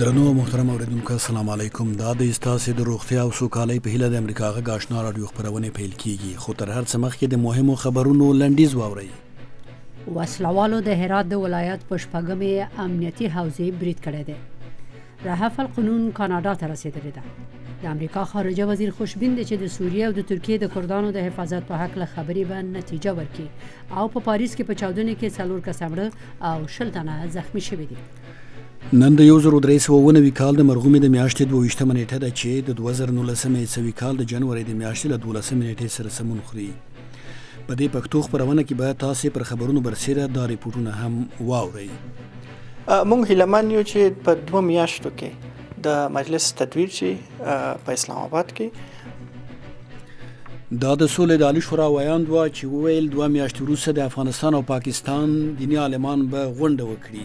درنو او محترم اوریدونکو السلام علیکم دا د استاسې د روغتیا او سوکالۍ په هیله د امریکا غږ آشنا رادیو خبرونه پیل کیږي خو تر هر څه مخکې د مهمو خبرونو لنډیز واورئ وسلوالو د هرات د ولایت په شپږمې امنیتي حوزې برید کړی دی رهف القنون کاناډا ته رسیدلې ده د امریکا خارجه وزیر خوشبین دی چې د سوریې او د ترکیې د کردانو د حفاظت په حق له خبرې به نتیجه ورکړي او په پاریس کې په چاودنې کې څلور کسه مړه او شل تنه زخمی شوي دي نن د 1390 کال د مرغومې د میاشتې 22 مه نیټه ده چې د 2019 عیسوي کال د جنوري د میاشتې له 12 مه نیټې سره سمون خوري په دې پښتو خبرونه کې به تاسو پر خبرونو برسېره دا ریپورتونه هم واورئ مونږ هیلمن یو چې په دوه میاشتو کې د مجلس تدویر شي په اسلام آباد کې دا د سولې د عالی شورا ویاند وا چې وویل دوه میاشتې وروسته د افغانستان او پاکستان دیني عالمان به غونډه وکړي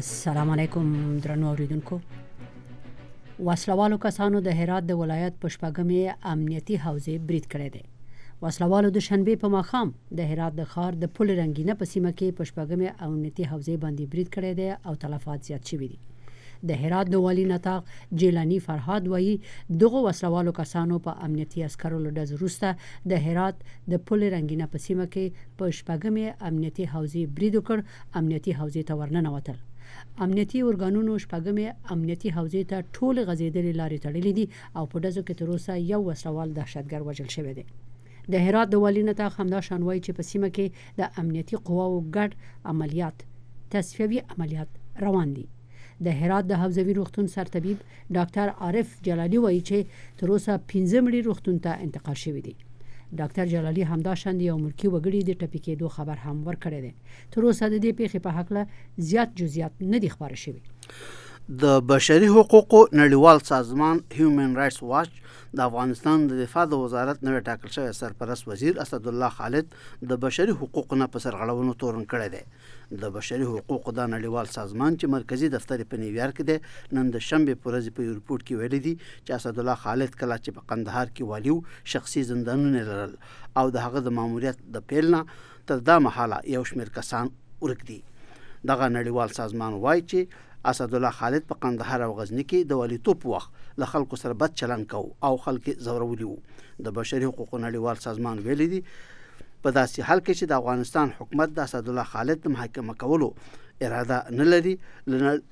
السلام علیکم درنو اوریدونکو وسلوالو کسانو د هرات د ولایت په شپږمې امنیتي حوزې برید کړی دی وسلوالو د شنبې په ماښام د هرات د ښار د پل رنگینه په سیمه کې په شپږمې امنیتي حوزې باندې برید کړی دی او تلفات زیات شوي دي د هرات د والي نطاق جیلانی فرهاد وایي دغه وسلوالو کسانو په امنیتي عسکرو له ډز وروسته د هرات د پل رنګینه په سیمه کې په شپږمې امنیتي حوزې برید وکړ، امنیتي حوزې ته ورننوتل. امنیتي ارګانونو شپږمې امنیتي حوزې ته ټولې غځېدلې لارې تړلې دي او په ډزو کې تر اوسه یو وسله وال دهشتګر وژل شوی دی. د هرات د والي نطاق همدا شان وايي چې په سیمه کې د امنیتي قواوو ګډ عملیات، تصفیوي عملیات، روان دي. د هرات د حوزوي روغتون سرطبیب ډاکتر عارف جلالي وايي چې تر اوسه پنځه مړي روغتون ته انتقال شوي دي. ډاکتر جلالي همداشان د یو ملکي وګړي د ټپي کېدو خبر هم ورکړی دی. تر اوسه د دې پېښې په هکله زیات جزیات نه دي خپاره شوي. د بشري حقوقو نړیوال سازمان هیومن رایټس واچ د افغانستان د دفاع د وزارت نوی ټاکل شوی سرپرست وزیر اسدالله خالد د بشري حقوقو نه په سرغړونو تورن کړی دی. د بشري حقوقو دا نړیوال سازمان چې مرکزي دفتر یې په نیویارک کې دی، نن د شنبې په ورځ په یو رپوټ کې ویلي دي چې اسدالله خالد کله چې په قندهار کې والي و، شخصي زندانونه یې لرل او د هغه د ماموریت د پیل نه تر دا مهاله یو شمېر کسان ورک دي. دغه نړیوال سازمان وايي چې اسدالله خالد په قندهار او غزني کې د واليتوب په وخت له خلکو سره بد چلند کاوه او خلک یې ځورولي وو. د بشري حقوقو نړیوال سازمان ویلي دي، په داسې حال کې چې د افغانستان حکومت د اسدالله خالد د محاکمه کولو اراده نه لري،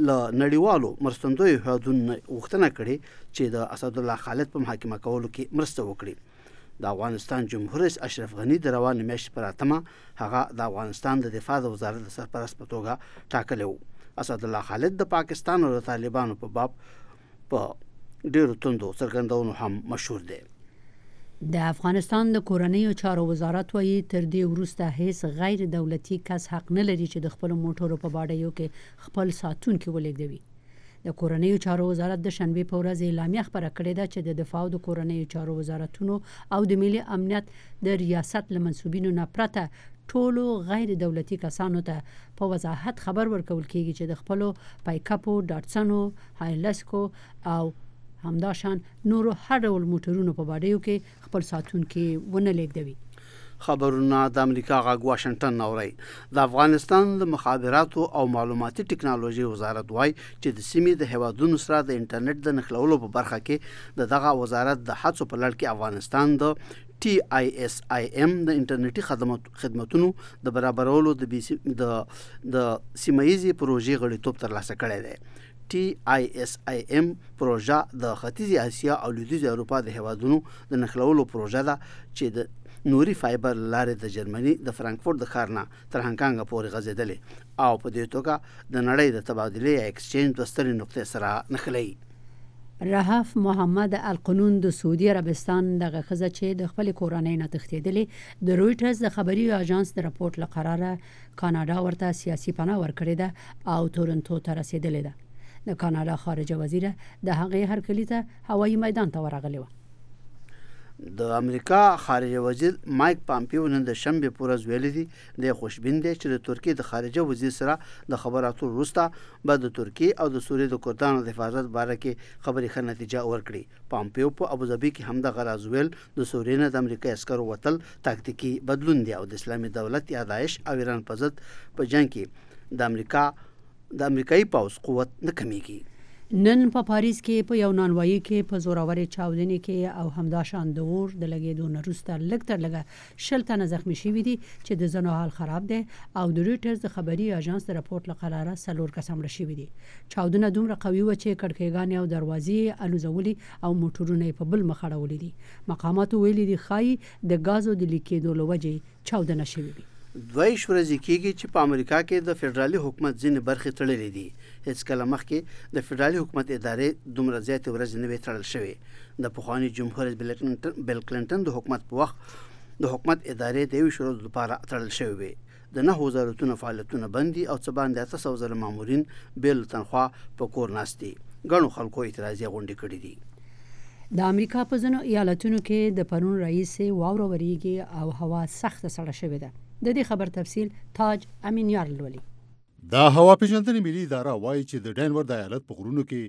له نړیوالو مرستندویو هېوادونو نه غوښتنه کړې چې د اسدالله خالد په محاکمه کولو کې مرسته وکړي. د افغانستان جمهور رئیس اشرف غني د روانې میاشتې پر اتمه هغه د افغانستان د دفاع د وزارت د سرپرست په توګه ټاکلی و اسدالله خالد د پاکستان او د طالبانو په باب په ډیرو توندو څرګندونو هم مشهور دی د افغانستان د کورنیو چارو وزارت وایي تر دې وروسته هیڅ غیر دولتي کس حق نه لري چې د خپلو موټرو په باډیو کې خپل ساتونکي ولېږدوي. د کورنیو چارو وزارت د شنبې په ورځ اعلامیه خپره کړې ده چې د دفاع او د کورنیو چارو وزارتونو او د ملي امنیت د ریاست له منسوبینو نه پرته ټولو غیر دولتي کسانو ته په وضاحت خبر ورکول کیږي چې د خپلو پایکپو، ډاټسنو، هایلسکو او همداشان نورو هر ډول موټرونو په باډیو کې خپل ساتونکي ونه لېږدوي. خبرونه د امریکا غږ واشنګټن نه اورئ. د افغانستان د مخابراتو او معلوماتي ټکنالوژۍ وزارت وايي چې د سیمې د هېوادونو سره د انټرنټ د نښلولو په برخه کې د دغه وزارت د هڅو په لړ کې افغانستان د ټي آی اس آی ایم د انټرنټي خدمتونو د برابرولو د د سیمه ییزې پروژې غړیتوب ترلاسه کړی دی. ټي آی اس آی ایم پروژه د ختیځې اسیا او لویدیځې اروپا د هېوادونو د نښلولو پروژه ده چې د نوري فایبر له لارې د جرمني د فرانکفورت د ښار نه تر هانکانګ پورې غځېدلې او په دې توګه د نړۍ د تبادلې یا اکسچینج دوه سترې نقطې سره نښلوي. رهف محمد القنون د سعودي عربستان دغه ښځه چې د خپلې کورنۍ نه تښتېدلې، د رویټرز د خبري اژانس د رپوټ له قراره، کاناډا ورته سیاسي پناه ورکړې ده او تورنتو ته رسېدلې ده. د کاناډا خارجه وزیره د هغې هرکلي ته هوایي میدان ته ورغلې وه. د امریکا خارجه وزیر مایک پامپیو نن د شنبې په ورځ ویلي دي، دی خوشبین دی چې د ترکیې د خارجه وزیر سره د خبرو اترو وروسته به د ترکیې او د سوریې د کردانو د حفاظت باره کې خبرې ښه نتیجه ورکړي. پامپیو په ابوظبي کې همدغه راز ویل د سوریې نه د امریکایي عسکرو وتل تاکتیکي بدلون دی او د اسلامي دولت یا داعش او ایران په ضد په جنګ کې د امریکا د امریکایي پوځ قوت نه کمیږي. نن په پاریس کې په یو نانوایي کې په زورورې چاودنې کې او همداشان د اور د لګیدو نه روسته لږ تر لږه شل تنه زخمي شوي دي چې د ځنو حال خراب دی او د رویټرز د خبري اژانس د رپورټ له قراره څلور کسه مړه شوي دي. چاودنه دومره قوي وه چې کړکېګانې او دروازې یې الوزولي او موټرونه یې په بل مخ اړولي دي. مقاماتو ویلي دي ښايي د ګازو د لیک کېدو له وجې چاودنه شوې وي. دویشت ورځې کېږي چې په امریکا کې د فدرالي حکومت ځینې برخې تړلې دي. هېڅکله مخکې د فدرالي حکومت ادارې دومره زیاتې ورځې نه وې تړل شوې. د پخواني جمهور رئیس بل کلنټن د حکومت په وخت د حکومت ادارې د یویشت ورځو لپاره تړل شوې وې د نهه وزارتونو فعالیتونه بند دي او څه باندې اته سوه زره مامورین بې له تنخوا په کور ناست دي ګڼو خلکو اعتراضیه غونډې کړې دي د امریکا په ځینو ایالتونو کې د پرون راهیسې واوره وریږي او هوا سخته سړه شوې ده د دې خبر تفصیل تاج امینیار لولي د هوا پیژندنې ملي اداره وایي چې د ډینور د ایالت په غرونو کې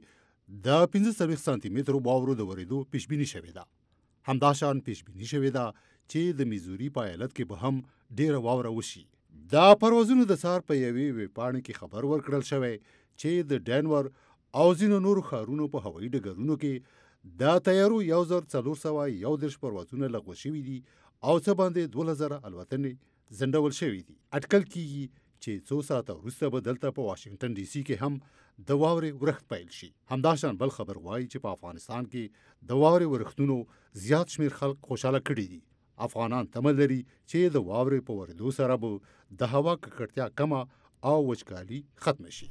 د پنځه څلوېښت سانتي مترو واورو د ورېدو پیشبیني شوې ده. همداشان پیشبیني شوې ده چې د میزوري په ایالت کې به هم ډېره واوره وشي. د پروازونو د څار په یوې ویبپاڼې کې خبر ورکړل شوی چې د ډنور او ځینو نورو ښارونو په هوایي ډګرونو کې د طیارو یو زر څلور سوه یو دېرش پروازونه لغوه شوي دي او څه باندې دوولس زره الوتنې ځنډول شوې دي. اټکل کیږي چې څو ساعته وروسته به دلته په واشنګټن ډي سي کې هم د واورې ورښت پیل شي. همداشان بل خبر وایي چې په افغانستان کې د واورې ورښتونو زیات شمیر خلک خوشاله کړي دي. افغانان تمه لري چې د واورې په ورېدو سره به د هوا ککړتیا کمه او وچکالي ختم شي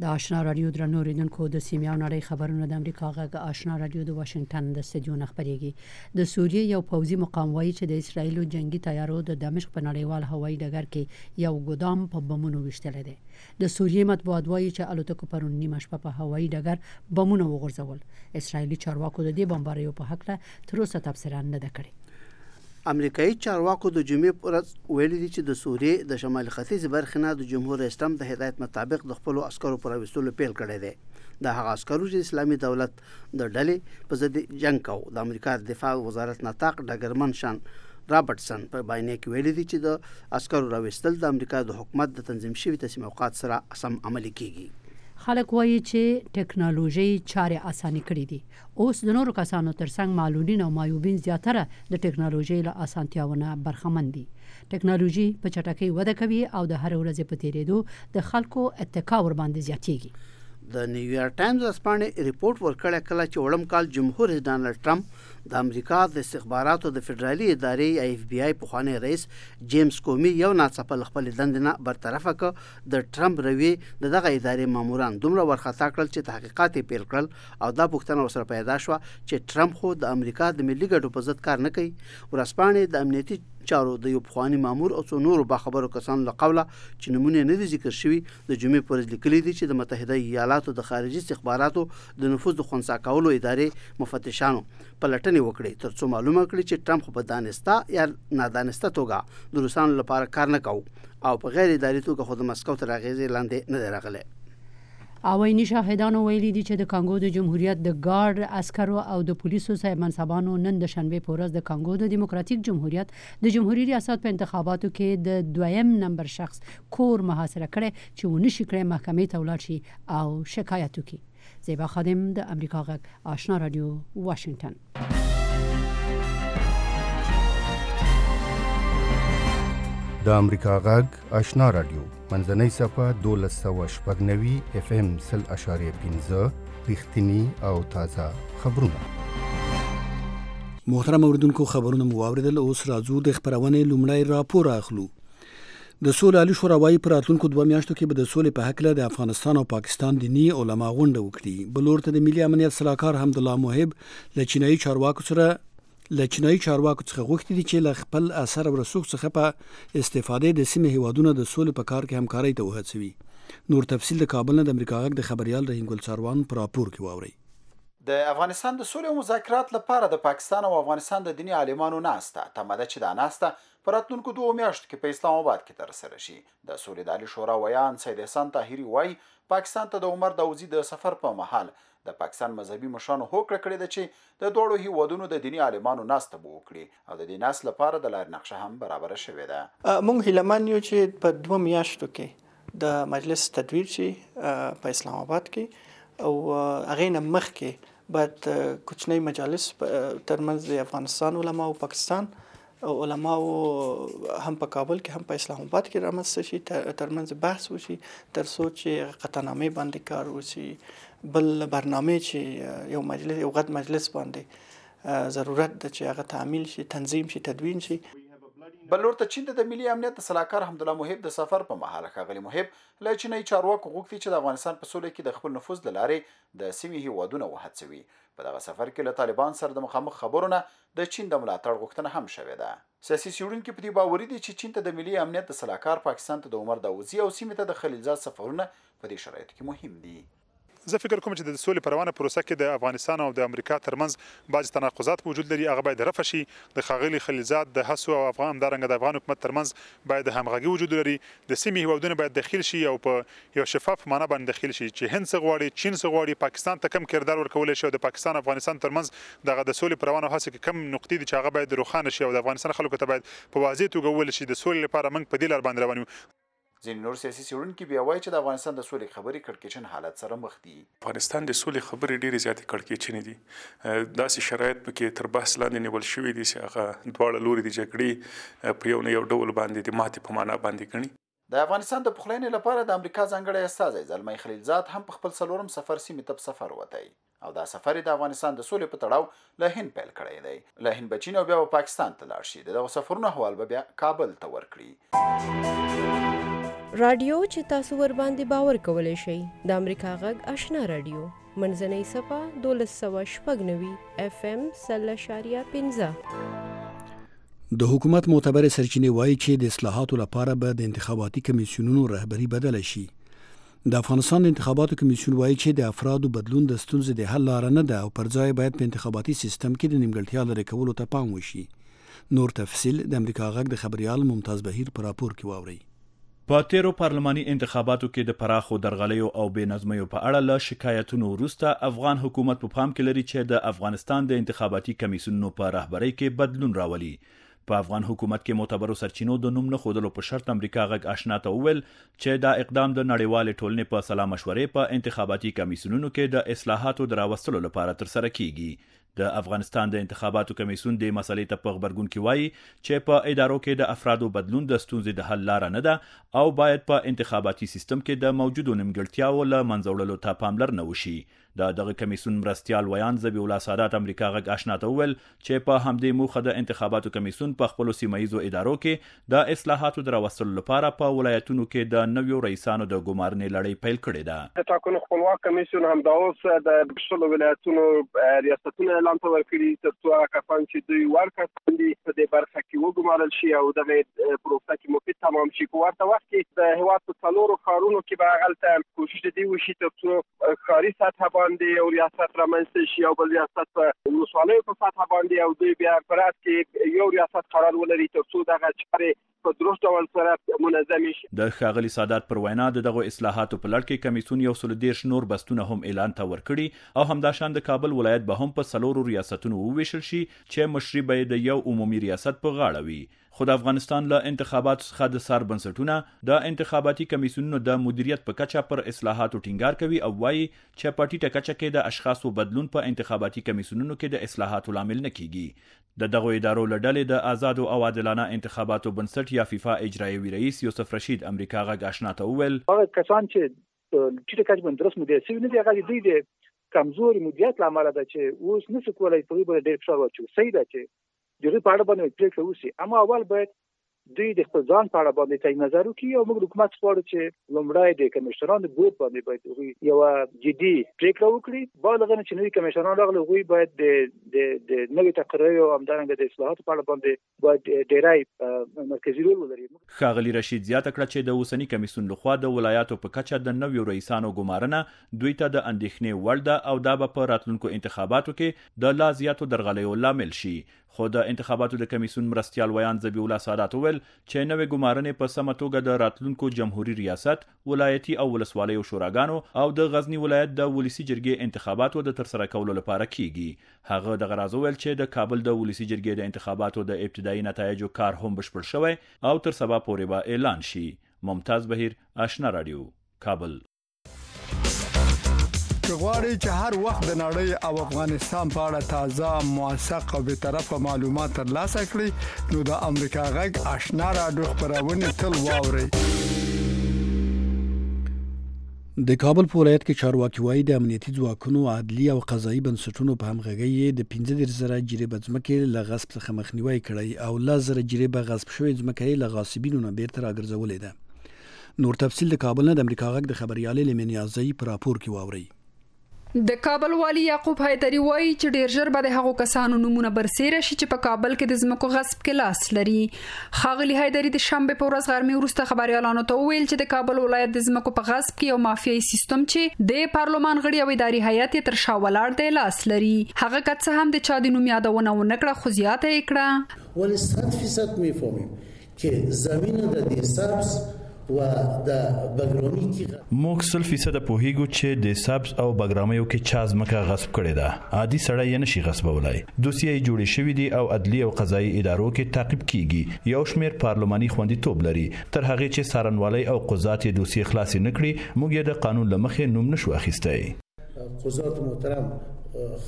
د آشنا رادیو درنو ریدونکو د سیمې او نړۍ خبرونه د امریکا غږ آشنا رادیو د واشنگټن د استدیو نه خبرېږي د سوریې یو پوځي مقام وایي چې د اسرایلو جنگي طیارو د دمشق په نړیوال هوایي ډګر کې یو ګدام په بمونو ویشتلی دی د سوریې مطبوعات وایي چې الوتکو پرون نیمه شپه په هوایي ډګر بمونه وغورځول اسرایلي چارواکو د دې بمباریو په هکله تر اوسه تبصره نه ده کړې. امریکايي چارواکو د جمعې په ورځ ویلي دي چې د سوریې د شمال ختیځې برخې نه د جمهور رئیس ټرمپ د هدایت مطابق د خپلو عسکرو په راویستلو پیل کړی دی. دا هغه عسکر وو چې د اسلامي دولت د ډلې په ضد یې جنګ کاوه. د امریکا د دفاع وزارت نطاق ډګرمن شان رابرټسن په بیانیه کې ویلي دي چې د عسکرو راویستل د امریکا د حکومت د تنظیم شوي تصمیم اوقات سره سم عملي کیږي. خلک وايي چې ټکنالوژۍ چارې اسانې کړې دي. اوس د نورو کسانو تر څنګ معلولین او معیوبین زیاتره د ټکنالوژۍ له اسانتیاوو نه برخمن دي. ټکنالوژي په چټکۍ وده کوي او د هرې ورځې په تېرېدو د خلکو اتکا ورباندې زیاتېږي. د نیویارک ټایمز ورځپاڼې رپوټ ورکړی، کله چې وړم کال جمهور رئیس ډانلډ ټرمپ د امریکا د استخباراتو د فدرالي ادارې یا ایف بي آی پخوانی رئیس جیمز کومي یو ناڅاپه له خپلې دندې نه برطرفه کړ، د ټرمپ رویې د دغه ادارې ماموران دومره وارخطا کړل چې تحقیقات یې پیل کړل او دا پوښتنه ورسره پیدا شوه چې ټرمپ خو د امریکا د ملي ګټو په ضد کار نه کوي، ورځپاڼې د امنیتي چارو د یو پخواني مامور او څو نورو باخبرو کسانو له قوله چې نومونه یې نه دي ذکر شوي د جمعې په ورځ لیکلي دي چې د متحده ایالاتو د خارجي استخباراتو د نفوذ د خنثی کولو ادارې مفتشانو پلټنې وکړې تر څو معلومه کړي چې ټرمپ خو په دانسته یا نادانسته توګه د روسانو لپاره کار نه کاوه او په غیر اداري توګه خو د مسکو تر اغیزې لاندې نه دی راغلی. عیني شاهدانو ویلي دي چې د کانګو د جمهوریت د ګارډ عسکرو او د پولیسو صاحب منصبانو نن د شنبې په ورځ د کانګو د دیموکراتیک جمهوریت د جمهوري ریاست په انتخاباتو کې د دویم نمبر شخص کور محاصره کړی چې ونشي کړای محکمې ته ولاړ شي او شکایت وکړي. زیبا خادم د امریکا غږ آشنا راډیو، واشنګټن. د امریکا غږ آشنا رادیو منځنۍ صفه 1290 اف ام 0.15 رښتینی او تازه خبرونه محترم اوریدونکو خبرونه مو واوریدل اوس راځو د خبرونه لومړی راپور اخلو د سولې عالي شورا وايي په راتلونکو دوه میاشتو کې به د سولې په هکله د افغانستان او پاکستان دیني علما غونډه وکړي بل لور ته د ملي امنیت سلاکار حمدالله محب له چینایي چارواکو سره له چینایي چارواکو څخه غوښتي دي چې له خپل اثر او رسوخ څخه په استفادې د سیمې هیوادونه د سولې په کار کې همکارۍ ته وهڅوي نور تفصیل د کابل نه د امریکا غږ د خبریال رحیم ګل څاروان په راپور کې واورئ د افغانستان د سولې او مذاکرات لپاره د پاکستان او افغانستان د دیني عالمانو ناسته تمه ده چې دا ناسته په راتلونکو دوو میاشتو کې په اسلام آباد کې ترسره شي د سولې د عالي شورا ویاند سید احسان طاهري وایي پاکستان ته د عمر داوزي د سفر په مهال د پاکستان مذهبي مشرانو هوکړه کړې ده چې د دواړو هیوادونو د دیني عالمانو ناسته به وکړي او د دې ناست لپاره د لارې نقشه هم برابره شوې ده موږ هیله من یو چې په دوه میاشتو کې د مجلس تدویر چی په اسلام اباد کی او هغه نه مخکی باید کوچنی مجالس تر منځ د افغانستان علماء او پاکستان علماء هم په کابل کی هم په اسلام اباد کی رامنځ ته شی تر منځ بحث وشی تر څو چی قطع نامه باندی کار وشی بل برنامه چی یو مجلس یو غد مجلس باندی ضرورت ده چې هغه تعمیل شي، تنظیم شي، تدوین شي. بل لور ته چین ته د ملي امنیت د سلاکار حمدالله محب د سفر په مهال ښاغلي محب له چینايي چارواکو غوښتي چې د افغانستان په سوله کې د خپل نفوذ له لارې د سیمې هېوادونه وهڅوي. په دغه سفر کې له طالبان سره د مخامخ خبرو نه د چین د ملاتړ غوښتنه هم شوې ده. سیاسي څېړونکي په دې باوري دي چې چین ته د ملي امنیت د سلاکار پاکستان ته د عمر داوودزي او سیمې ته د خلیلزاد سفرونه په دې شرایطو کې مهم دي. زه فکر کوم چې د سولې په روانه پروسه کې د افغانستان او د امریکا ترمنځ بعضې تناقضات په وجود لري، هغه باید رفع شي، د ښاغلي خلیلزاد د هڅو او همدارنګه د افغان حکومت ترمنځ باید همغږي وجود ولري، د سیمې هیوادونه باید دخیل شي او په یو شفاف معنی باندې دخیل شي چې هند څه غواړي، چین څه غواړي، پاکستان ته کوم کردار ورکولی شي او د پاکستان او افغانستان ترمنځ دغه د سولې په روانو هڅو کې کوم نقطې دي چې هغه باید روښانه شي او د افغانستان خلکو ته باید په واضح توګه وویل شي چې د سولې لپاره مونږ په دې لار باندې روان یو. ځینې نور سیاسي څېړونکي بیا وايي چې د افغانستان د سولې خبرې کړکېچن حالت سره مخ دي. افغانستان د سولې خبرې ډېرې زیاتې کړکېچنې دي. داسې شرایط په کې تر بحث لاندې نیول شوي دي چې هغه دواړه لوري د جګړې په یو نه یو ډول باندې د ماتې په مانا باندې ګڼي. د افغانستان د پخلاینې لپاره د امریکا ځانګړی استازی زلمی خلیلزاد هم په خپل څلورم سفر سیمې ته په سفر وتی. او دا سفر یې د افغانستان د سولې په تړاو له هند پیل کړی دی. له هند به چین او بیا به پاکستان ته لاړ شي. د دغو سفرونو احوال به بیا کابل ته ورکړي. راډیو چې تاسو ورباندې باور کولی شئ، د امریکا غږ اشنا راډیو، منځنۍ څپه، دوولس سوه شپږ نوي اف ام سل اعشاریه پنځه. د حکومت معتبرې سرچینې وايي چې د اصلاحاتو لپاره به د انتخاباتي کمېسیونونو رهبري بدله شي. د افغانستان د انتخاباتو کمېسیون وايي چې د افرادو بدلون د ستونزې د حل لاره نه ده او پر ځای یې باید په انتخاباتي سیستم کې د نیمګړتیا لرې کولو ته پام وشي. نور تفصیل د امریکا غږ د خبریال ممتاز بهیر په راپور کې واورئ. په تېرو پارلماني انتخاباتو کې د پراخو درغلیو او بې نظمیو په اړه له شکایتونو وروسته افغان حکومت په پام کې لري چې د افغانستان د انتخاباتي کمېسیونونو په رهبرۍ کې بدلون راولي په افغان حکومت کې معتبرو سرچینو د نوم نه خودلو په شرط امریکا غږ آشنا ته وویل چې دا اقدام د نړیوالې ټولنې په سلا مشورې په انتخاباتي کمیسیونونو کې د اصلاحاتو د راوستلو لپاره ترسره کیږي د افغانستان د انتخاباتو کمیسیون دې مسلې ته په غبرګون کې وایي چې په ادارو کې د افرادو بدلون د ستونزې د حل لاره نه ده او باید په انتخاباتي سیستم کې د موجودو نیمګړتیاو له منځه وړلو ته پاملرنه وشي د دغه کمېسیون مرستیال ویاند ذبیح الله سادات امریکا غږ اشنا ته وویل چې په همدې موخه د انتخاباتو کمېسیون په خپلو سیمه ییزو ادارو کې د اصلاحاتو د راوستلو لپاره په ولایتونو کې د نویو رئیسانو د ګمارنې لړۍ پیل کړې ده. د ټاکنو خپلواک کمېسیون همدا اوس د شلو ولایتونو ریاستونه اعلان ته ورکړي ترڅو هغه کسان چې دوی وړ کسان دي په دې برخه کې وګمارل شي او دغه پروسه کې مفید تمام شي په ورته وخت کې د هیواد په څلورو ښارونو کې به هغلته کوشش دې وشي ترڅو ښاري سطح باندې یو ریاست رامنځته شي او بل ریاست په ولسوالیو په سطح باندې او دوی بیا په راس کې یو ریاست قرار ولري تر څو دغه چارې په درست ډول سره منظم شي د ښاغلي سادات پر وینا د دغو اصلاحاتو په لړ کې کمیسیون یو سل دېرش نور بستونه هم اعلان ته ورکړي او همداشان د کابل ولایت به هم په څلورو ریاستونو وویشل شي چې مشري به یې د یو عمومي ریاست په غاړه وي خو د افغانستان له انتخاباتو څخه د څار بنسټونه د انتخاباتي کمېسیونونو د مدیریت په کچه پر اصلاحاتو ټینګار کوي او وايي چې په ټیټه کچه کې د اشخاصو بدلون په انتخاباتي کمېسیونونو کې د اصلاحاتو لامل نه کېږي. د دغو ادارو له ډلې د ازادو او عادلانه انتخاباتو بنسټ یا فیفا اجرایوي رئیس یوسف رشید امریکا غږ اشنا ته وویل، هغه کسان چې په ټیټه کچه باندې درست مدیریت شوي نه دي، هغه د دوی د کمزوري مدیریت له امله ده چې اوس نه شو کولای په هغوی باندې ډېر فشار واچوو. صحیح ده چې د هغوی په اړه باندې پریکړه وشي اما اول باید دوی د خپل ځان په اړه باندې تعین نظر وکړي او موږ حکومت غواړو چې لومړی د کمشنرانو بورډ باندې باید دوی یو جدي پریکړه وکړي باید هغه چې نوی کمشنران راغلي غوي باید د د د نوې تقریر او همدارنګ د اصلاحاتو په اړه باندې باید ډیری مرکزی رول ولري خاغلی رشید زیاته کړه چې د اوسنی کمیسون لخوا د ولایاتو په کچه د نویو رئیسانو ګمارنه دوی ته د اندېښنې وړ ده او دا به په راتلونکو انتخاباتو کې د لا زیاتو درغلیو لامل شي. خو د انتخاباتو د کمیسیون مرستیال ویاند ذبیح الله سادات وویل چې نوې ګمارنې په سمه توګه د راتلونکو جمهوري ریاست، ولایتي او ولسوالیو شوراګانو او د غزني ولایت د ولسي جرګې انتخاباتو د ترسره کولو لپاره کیږي. هغه دغه راز وویل چې د کابل د ولسي جرګې د انتخاباتو د ابتدايي نتایجو کار هم بشپړ شوی او تر سبا پورې به اعلان شي. ممتاز بهیر، اشنا راډیو، کابل. که غواړئ چې هر وخت د نړۍ او افغانستان په اړه تازه موثق او به طرفه معلومات ترلاسه کړئ نو د امریکا غږ آشنا را ډو خبرونه تل واورئ د کابل په ولایت کې چارواکي وایي د امنیتي ځواکونو عدلي او قضایي بنسټونو په همغږۍ یې د 15 زره جریبه ځمکې له غصب څخه مخنیوي کړی او لا زره جریبه غصب شوې ځمکه یې له غاصبینو نه بیرته راګرځولې ده نور تفصیل د کابل نه د امریکا غږ د خبریالې لیمې نیازۍ په راپور کې واورئ. د کابل والي یعقوب حیدري وایي چې ډیر ژر به د هغو کسانو نومونه برسېره شي چې په کابل کې د ځمکو غصب کې لاس لري ښاغلي حیدري د شنبې په ورځ غرمې وروسته خبریالانو ته وویل چې د کابل ولایت د ځمکو په غصب کې یو مافیایي سیستم چې د پارلمان غړي او اداري هیئت یې تر شا ولاړ دی لاس لري هغه که څه هم د چا د نوم یادونه ونه کړه خو زیاته یې کړه ولې 100 فیصد میفهمیم که زمینه د دې سبز و د بګرامي کې موږ سل فیصد پوهیږو چې د سبز او بګرامیو کې چا ځمکه غصب کړې ده عادي سړی یې نشي غصبولای دوسیه یې جوړې شوې دي او عدلي او قضایي ادارو کې تعقیب کیږي یو شمیر پارلماني خوندیتوب لري تر هغه چې سارنوالۍ او قضات یې دوسیه خلاصې نکړي موږ یې د قانون لمخې نوم نشو اخیستی قضات محترم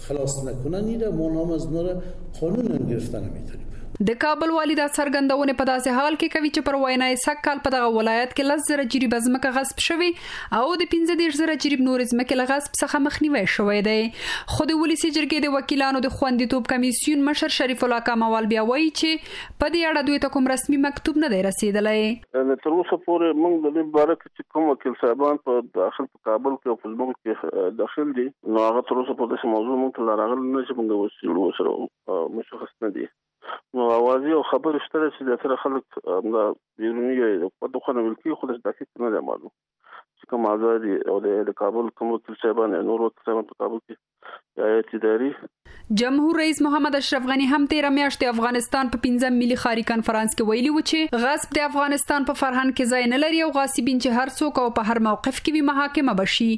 خلاص نکنن ایره ما نام از نورا قانون گرفتن میتونیم د کابل والی دا څرګندونه په داسې حال کې کوي چې پر وینا یې سږ کال په دغه ولایت کې لس زره جریب ځمکه غصب شوې او د پنځه دېرش زره جریب نورې ځمکې له غصب څخه مخنیوی شوی دی خو د ولسي جرګې د وکیلانو د خوندیتوب کمیسیون مشر شریف الله کاموال بیا وایي چې په دې اړه دوی ته کوم رسمي مکتوب نه دی رسیدلی تر اوسه پورې موږ د دې باره کې چې کوم وکیل صاحبان په داخل په کابل کې او په لوم کې داخل دي نو هغه تر اوسه په داسې موضوع مونږ ته لارغل نه چې مونږ وسیړو سره مشخص نه دي نو اوازې او خبرې شته چې د تر خلک دا بیرونی یې په دغه نو کې خو د دقیق نه معلوم چې کوم ازادي او د کابل کوم وکیل صاحبان نور وکیل صاحبان په کابل کې رعایت اداري جمهور رئیس محمد اشرف غني هم تیره میاشت د افغانستان په پنځم ملي ښاري کنفرانس کې ویلي و چې غصب د افغانستان په فرهنګ کې ځای نه لري او غاصبین چې هر څوک او په هر موقف کې وي محاکمه بشي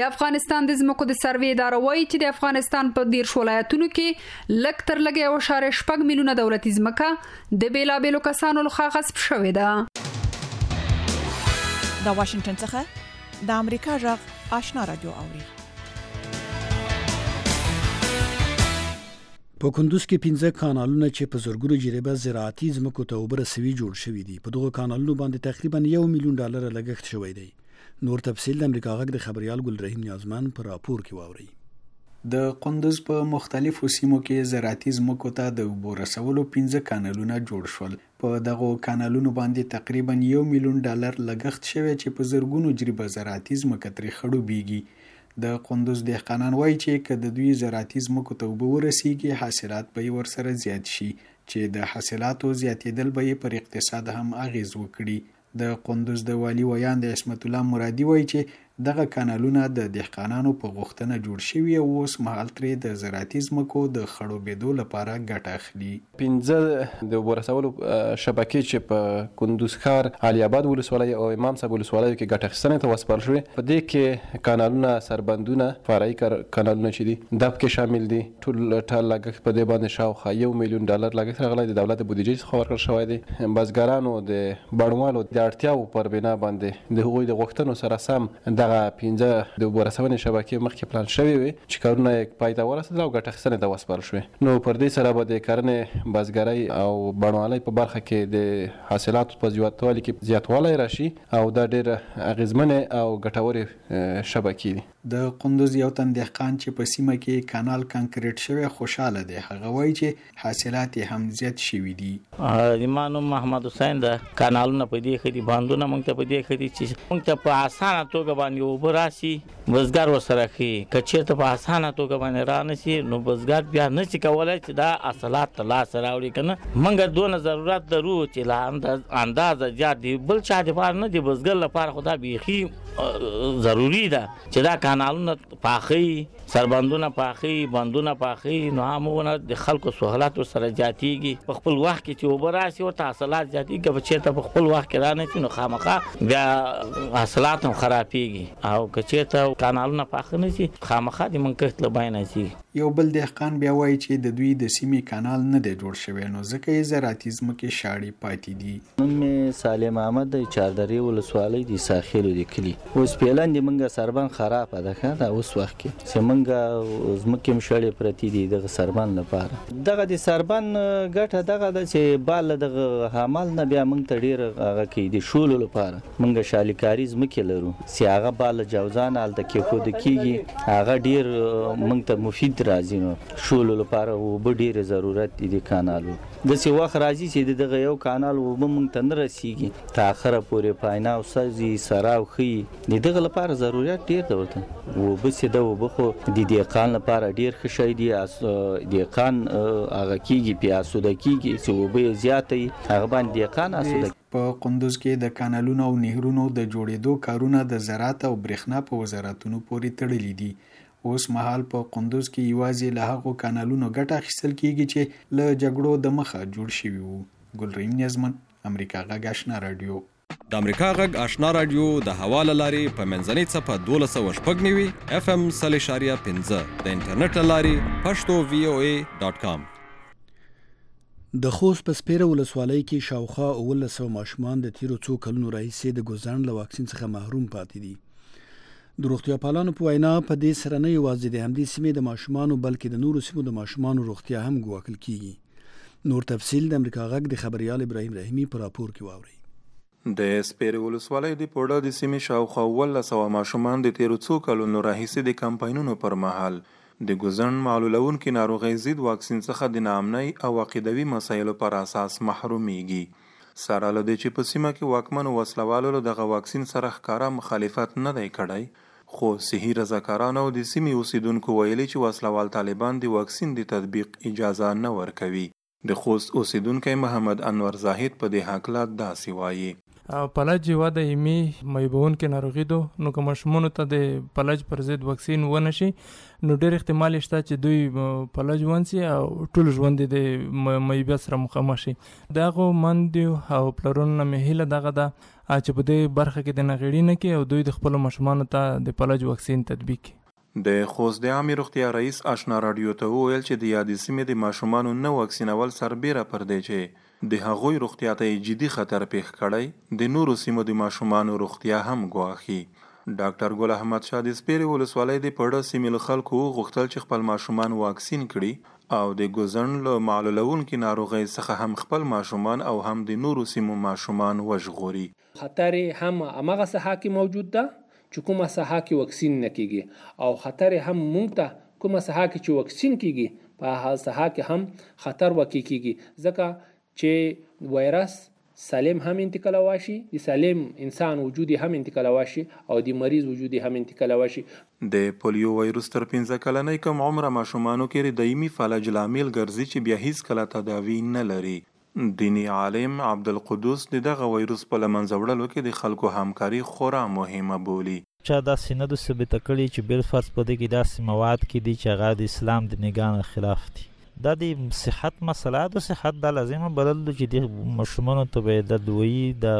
د افغانستان د ځمکو د سروې اداره وایي چې د افغانستان په دیرش ولایتونو کې لږ تر لږه یو اشاره شپږ میلیونه دولتي ځمکه د بیلابیلو کسانو لخوا غصب شوې ده د واشنگټن څخه د امریکا جغ آشنا رادیو اوري په کندوز کې 15 کانالونه چې په زورګرو جریبه زراعتي ځمکو ته اوبره سوي جوړ شوې دي په دغه کانالونو باندې تقریبا 1 میلیون ډالر لګښت شوی دی نور تفصیل د امریکا غږ د خبريال ګل رحیم نیازمن پر راپور کې واوري د قندوز په مختلفو سیمو کې زراعتي ځمکو ته د اوبو رسولو 15 کانالونه جوړ شول په دغو کانالونو باندې تقریباً یو میلیون ډالر لګښت شوی چې په زرګونو جریبه زراعتي ځمکه ترې خړوبېږي. د قندوز دهقانان وايي چې که د دوی زراعتي ځمکو ته اوبه ورسېږي، حاصلات به یې ورسره زیات شي چې د حاصلاتو زیاتېدل به یې پر اقتصاد هم اغېز وکړي. د کندوز د والي ویاند عصمت الله مرادي وایي چې دغه کانالونه د دهقانانو په غوښتنه جوړ شوي او اوس مهال ترې د زراعتي ځمکو د خړوبېدو لپاره ګټه اخلي. پنځه د اوبو رسولو شبکې چې په کندوز ښار، علي اباد ولسوالۍ او امام صاحب ولسوالیو کې ګټه اخیستنې ته وسپارل شوې، په دې کې کانالونه، سربندونه، فرعي کانالونه چې دي دا په کې شامل دي. ټول ټال لګښت په دې باندې شاوخوا یو میلیون ډالر لګښت راغلی، د دولت د بودیجې څخه ورکړل شوی دی. بزګرانو د بڼوالو د اړتیاوو پر بنا باندې د هغوی د غوښتنو سره سم دغه پنځه د اوبو رسونې شبکې مخکې پلان شوې وې چې کارونه یې پای ته ورسېدل او ګټه اخیستنې ته وسپارل شوې نو پر دې سره به د کرنې، بزګرۍ او بڼوالۍ په برخه کې د حاصلاتو په زیاتوالي کې زیاتوالی راشي او دا ډېر اغېزمنې او ګټورې شبکې دي. د قندوز یو تن دهقان چې په سیمه کې کانال کانکریټ شوی خوشاله دی، هغه وایي چې حاصلات یې هم زیات شوي دي. زما نوم محمد حسین ده، کانالونه په دې ښه دي، بندونه موږ ته په دې ښه دي چې موږ ته په اسانه توګه باندې اوبه راشي، بزګر ورسره ښه وي، که چېرته په اسانه توګه باندې رانه شي نو بزګر بیا نه شي کولای چې دا حاصلات ته لاس راوړي، که نه موږ دونه ضرورت لرو چې له اندازه زیات دي، بل چا لپاره نه دي بزګر لپاره خو دا بیخي. ضروري ده چې دا کانالونه پاخي سربندونه پاخي بندونه پاخي نو همونه د خلکو سہولت سره زیاتیږي په خپل وخت کې چې وبراسي او تحصلات زیاتیږي په چیرته په خپل وخت کې رانه چې نو خامخا بیا حاصلات هم خرابيږي او که چیرته کانالونه پاخي نه شي خامخا د منکښت لباینه شي یو بل دهقان بیا وایي چې د دوی د سیمې کانال نه دی جوړ شوی نو ځکه یې زراعتي ځمکې شاړې پاتې دي. نوم مې صالح محمد دی چهاردرې ولسوالۍ دي ساخېلو دي کلي اوس پېلن دي مونږ سربند خراب ده ښه دا اوس وخت کې سه مونږ ځمکې هم شړې پرتي دي دغه سربند لپاره. دغه دي سربند ګټه دغه ده چې بال له دغه حمل نه بیا مونږ ته ډېر هغه کوي دي شولو لپاره مونږ شالي کاري ځمکې لرو. سی هغه به له جوزانه هلته کیښوده کیږی هغه ډیر موږ ته مفید راځی نو شولو لپاره اوبه ډیری ضرورت دی دی کانالو دسی وخت راځی چی د دغه یو کانال اوبه موږ ته نه رسیږی تا اخره پوری پایناو سوزی سراو ښیی دی دغه لپاره ضروریت ډیر ده ورته اوبه سی ده اوبه خو دی دیقان لپاره ډیر ښه شی دی دیقان هغه کیږی پی اسوده کیږی سی اوبه یی زیاته یی هغه باندی دیقان اسوده کیږی. په قندوز کې د کانالونو او نهرونو د جوړېدو کارونه د زراعت او برېښنا په وزارتونو پورې تړلي دي. اوس مهال په قندوز کې یوازې له هغو کانالونو ګټه اخیستل کېږي چې له جګړو د مخه جوړ شوي وو. ګل رحیم نیازمن، امریکا غږ اشنا راډیو. د امریکا غږ اشنا راډیو د هوا له لارې په منځنۍ څپه دوولس سوه شپږ نوي اف ام سل اشاریه پنځه د انټرنټ له لارې پښتو وي او ای ډاټ کام. د خوست په سپېره ولسوالۍ کې شاوخوا اوولس سوه ماشومان د تېرو څو کلونو راهیسې د ګوزڼ له واکسین څخه محروم پاتې دي. د روغتیاپالانو په وینا، په دې سره نه یوازې د همدې سیمې د ماشومانو، بلکې د نورو سیمو د ماشومانو روغتیا هم ګواښل کېږي. نور تفصیل د امریکا غږ د خبریال ابراهیم رحیمي په راپور کې واورئ. د سپیرې ولسوالۍ د پوډه د سیمې شاوخوا اوولس سوه ماشومان د تېرو څو کلونو راهیسې د کمپاینونو پر مهال د ګوزڼ معلولونکې ناروغۍ ضد واکسین څخه د ناامنۍ او عقیدوي مسایلو پر اساس محرومېږي سره له دې چې په سیمه کې واکمنو وسله والو له دغه واکسین سره ښکاره مخالفت نه دی کړی خو صحي رضاکارانو او د سیمې اوسېدونکو ویلي چې وسله وال طالبان د واکسین د تطبیق اجازه نه ورکوي. د خوست اوسېدونکی محمد انور زاهد په دې هکله داسې وايي. فلج یوه دایمي معیوبونکې ناروغي ده، نو که ماشومانو ته د فلج پر ضد واکسین ونه شي، نو ډېر احتمال یې شته چې دوی فلج ونسي او ټول ژوند یې د معیوبیت سره مخامخ شي. د هغو مندیو او پلرونو نه مې هیله دغه ده چې په دې برخه کې دې نغېړي نه کړي او دوی د خپلو ماشومانو ته د فلج واکسین تطبیق کړي. د خوست د عامې روغتیا رئیس اشنا راډیو ته وویل چې د یادې سیمې د ماشومانو نه واکسینول سربېره پر دې چې د هغوی روغتیا ته یې جدي خطر پېښ کړی، د نورو سیمو د ماشومانو روغتیا هم ګواښي. ډاکټر ګل احمد شاه د سپېرې ولسوالۍ د پړه سیمې له خلکو وغوښتل چې خپل ماشومان واکسین کړي او د ګوزڼ له معلولوونکې ناروغۍ څخه هم خپل ماشومان او هم د نورو سیمو ماشومان وژغوري. خطر یې هم همغه ساحه کې موجود ده چې کومه ساحه کې واکسین نه کېږي او خطر یې هم موږ ته کومه ساحه کې چې واکسین کېږي په هغه ساحه کې هم خطر واقع کېږي ځکه چې وایرس سالم هم انتقالوای شي د سالم انسان وجود یې هم انتقالوای شي او د مریض وجود یې هم انتقالوای شي. د پولیو وایرس تر پنځه کلنۍ کم عمره ماشومانو کې د دایمي فلج لامل ګرځي چې بیا هېڅکله تداوي نه لري. دیني عالم عبدالقدوس د دغه ویروس په له منځه وړلو کې د خلکو همکاري خورا مهمه بولي. چا داسې نه دو ثبت کړي چې بلفرض په دې کې داسې مواد کې دي چې هغه د اسلام د نګانه خلاف دي. دا د صحت مسئله دو صحت دا لازمه بلل دو چې دې ماشومانو ته به دا دوي دا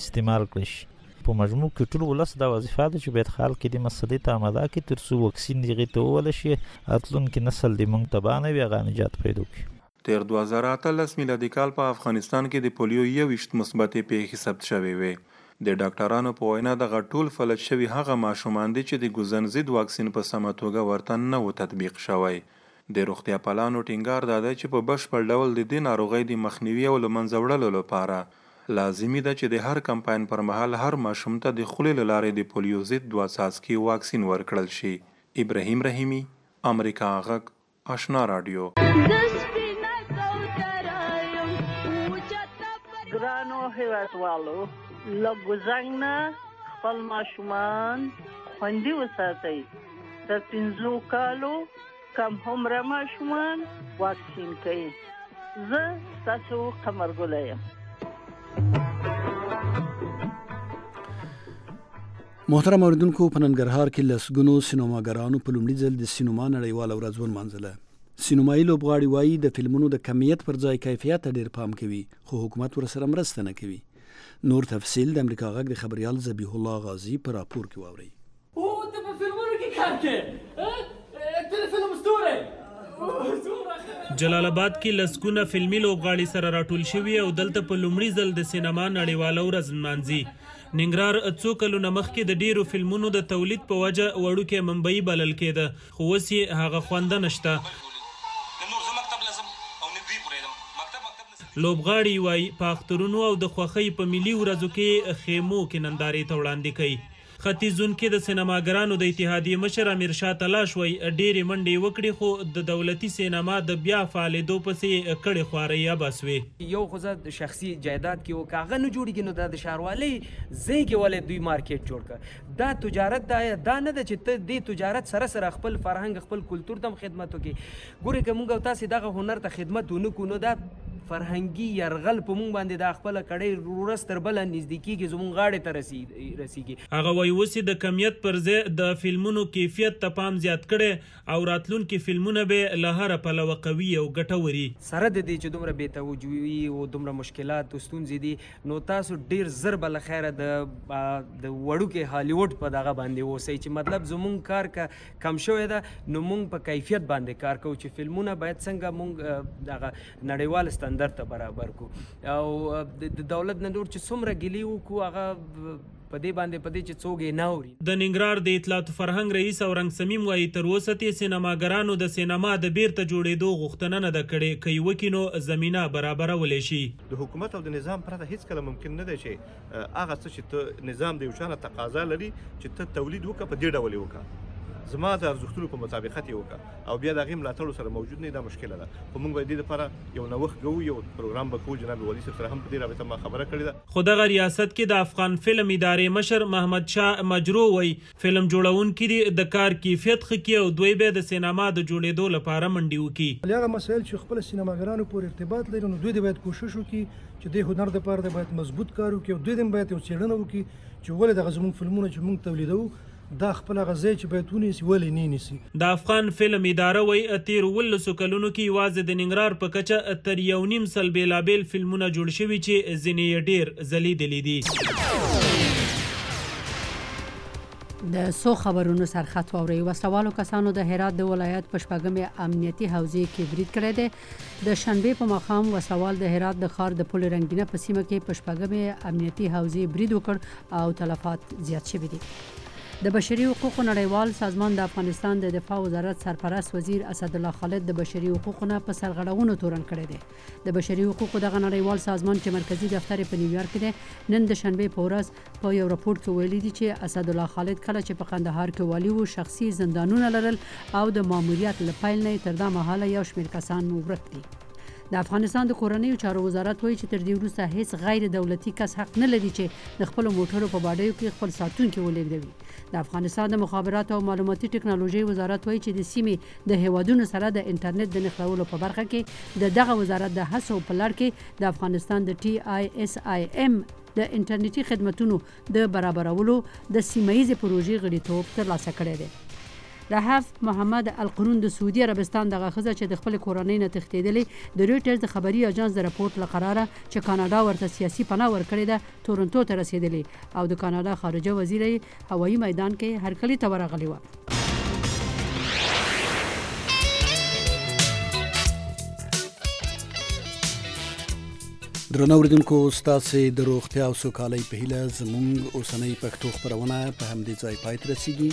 استعمال کړي شي. په مجموع کې ټول ولس دا وظیفه ده چې باید خال کې دې مسئلې ته اماده کړي تر څو واکسین دې غي ته ووله شي راتلونکي نسل دې مونږ تباه نه وي هغه نجات پیدا کړي. تېر دوه زره اتلس میلادي کال په افغانستان کې د پولیو یوویشت مثبتې پېښې ثبت شوې وې. د ډاکټرانو په وینا دغه ټول فلج شوي هغه ماشومان دي چې د ګوزن ضد واکسین په سمه توګه ورته نه و تطبیق شوی. د روغتیاپالانو ټینګار دا دی چې په بشپړ ډول د دې ناروغۍ د مخنیوي او له منځه وړلو لپاره لازمي ده چې د هر کمپاین پر مهال هر ماشوم ته د خولې له لارې د پولیو ضد دوه څاڅکي واکسین ورکړل شي. ابراهیم رحیمي، امریکا غږ، اشنا راډیو. ګرانو هیوادوالو له ګزنګ نه خپل ماشومان خوندي وساتئ تر پنځو کالو کم عمره ماشومان واکسین کړئ زه تاسو قمرګل یم محترم اوریدونکو په ننګرهار کې لسګونو سینماګرانو په لومړي ځل د سینما نړیواله ورځ ونمانځله. سینمایي لوبغاړي وايي د فلمونو د کمیت پر ځای کیفیت ته ډېر پام کوي خو حکومت ورسره مرسته نه کوي. نور تفصیل د امریکا غږ د خبریال ذبیح الله غازي په راپور کې واورئ. اوه ته په فلمونو کې کار کې ته د فلم ستوری جلال آباد کې لسګونه فلمي لوبغاړي سره راټول شوي او دلته په لومړي ځل د سینما نړیواله ورځ نمانځي ننګرهار څو کلونه مخکې د ډېرو فلمونو د تولید په وجه وړوکی ممبئی بلل کېده، خو اوس یې هغه خونده نشته. لوبغاړي وايي، په اخترونو او د خوښۍ په ملي ورځو کې یې خېمو کې نندارې ته وړاندې کوي. ختیځ زون کې د سینماګرانو د اتحادیې مشر امیرشاه تلاش وايي، ډېرې منډې یې وکړې، خو د دولتي سینما د بیا فعالېدو پسې یې کړې خوارۍ عبث وې. یو خو زه شخصي جایداد کې و که هغه نه جوړیږي نو دا د ښاروالۍ ځای کې ولې دوی مارکیټ جوړ کړ دا تجارت دا دا نه ده چې ته دې تجارت سره سره خپل فرهنګ خپل کلتور ته هم خدمت وکړي ګورې که موږ تاسې دغه هنر ته خدمت ونه کړو نو دا فرهنګي يرغل په مونږ باندې دا خپل کړي ورس تر بل نږدې کیږي زمونږ غاړه ته رسیږي هغه وایي اوس د کمیت پر ځای د فلمونو کیفیت ته پام زیات کړي او راتلونکي فلمونه به له هره پلوه قوي او ګټوري. سره د دې چې دومره بې توجوي او دومره مشکلات او ستونزې دي نو تاسو ډېر زر به له خیره د د وړوکې هالیوډ په دغه باندې اوسئ چې مطلب زموږ کار که کم شوی ده نو موږ په کیفیت باندې کار کوو چې فلمونه باید څنګه موږ هغه نړیوال ستندر ته برابر کړو او د دولت نه نور چې څومره ګیلې وکړو هغه په دې باندې په دې چې څوګ یې نه اوري. د ننګرهار د اطلاعات و فرهنګ رئیس اورنګ صمیم وايي، تر اوسه تې سینما ګرانو د سینما د بېرته جوړېدو غوښتنه نه ده کړې، که یې وکړي نو زمینه برابرولی شي. د حکومت او د نظام پرته هېڅکله ممکن نه دی چې هغه څه چې ته نظام د یو چا نه تقاضا لري چې ته تولید وکړه په دې ډول یې وکړه، زما د ارزښتونو په مطابقت یې وکړه او بیا د هغې ملاتړ ورسره موجود نه وي دا مشکله ده خو موږ به د دې لپاره یو نوښت کوو یو پروګرام به کوو جناب والي صاحب سره هم په دې رابطه ما خبره کړې ده. خو دغه ریاست کې د افغان فلم ادارې مشر محمد شاه مجروح وایي، فلم جوړونکي دې د کار کیفیت ښه کړي او دوی به د سینما د جوړېدو لپاره منډې وکړي. ولی هغه مسایل چې خپله سینماګرانو پورې ارتباط لري نو دوی دې باید کوشش وکړي چې دې هنر لپاره دې باید مضبوط کار وکړي او دوی دې هم باید یو څېړنه وکړي چې ولې دغه زموږ فلمونه چې موږ تولیدوو دا خپل هغه ځای چې باید ونیسي ولې نۀ نیسي؟ د افغان فلم اداره وایي تېر اوولسو کلونو کې یوازې د ننګرهار په کچه تر یو نیم سل بېلابېل فلمونه جوړ شوي چې ځینې یې ډېر ځلېدلي دي. د څو خبرونو سرخط واورئ، وسلهوالو کسانو د هرات د ولایت په شپږمې امنیتي حوزې کې برید کړی دی، د شنبې په ماښام وسلوال د هرات د ښار د پل رنګینه په سیمه کې په شپږمې امنیتي حوزې برید وکړ او تلفات زیات شوي دي. د بشري حقوقو نړیوال سازمان د افغانستان د دفاع وزارت سرپرست وزیر اسدالله خالد د بشري حقوقو نه په سرغړونو تورن کړی دی. د بشري حقوقو دغه نړیوال سازمان چې مرکزي دفتر یې په نیویارک کې دی، نن د شنبې په ورځ په یو راپور کې ویلي دي چې اسدالله خالد کله چې په قندهار کې والي وو شخصي زندانونه لرل او د ماموریت له پیل نه تر دا مهاله یو شمېر کسان ورک دي د افغانستان د کورنیو چارو وزارت وایي چې تر دې وروسته هیڅ غیر دولتي کس حق نه لري چې د خپل موټرو په باډیو کې خپل ساتونکي ولېږدوي د افغانستان د مخابرات او معلوماتي ټکنالوژي وزارت وایي چې د سیمې د هیوادونو سره د انټرنیټ د نښلولو په برخه کې د دغه وزارت د هڅو په لړ کې د افغانستان د ټي آی اس آی ایم د انټرنیټي خدمتونو د برابرولو د سیمه ییزې پروژې غړیتوب ترلاسه کړی دی. د حفظ محمد القرون د سعودي عربستان دغه ښځه چې د خپلې کورنۍ نه تښتېدلې، د رویټرز د خبري اژانس د رپورټ له قراره چې کاناډا ورته سیاسي پناه ورکړې ده، تورنتو ته رسېدلې او د کاناډا خارجه وزیره یې هوایي میدان کې هرکلي ته ورغلي وه. درنو اوریدونکو ستاسو د روغتیا او سوکالۍ په هیله زموږ اوسنۍ پښتو خبرونه په همدې ځای پای ته رسیدي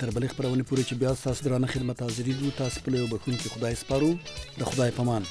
تر بلې خبرونه پورې چې بیا تاسو درانه خدمت حاضرې دي تاسو په لوی بخون کې خدای سپارو د خدای پامان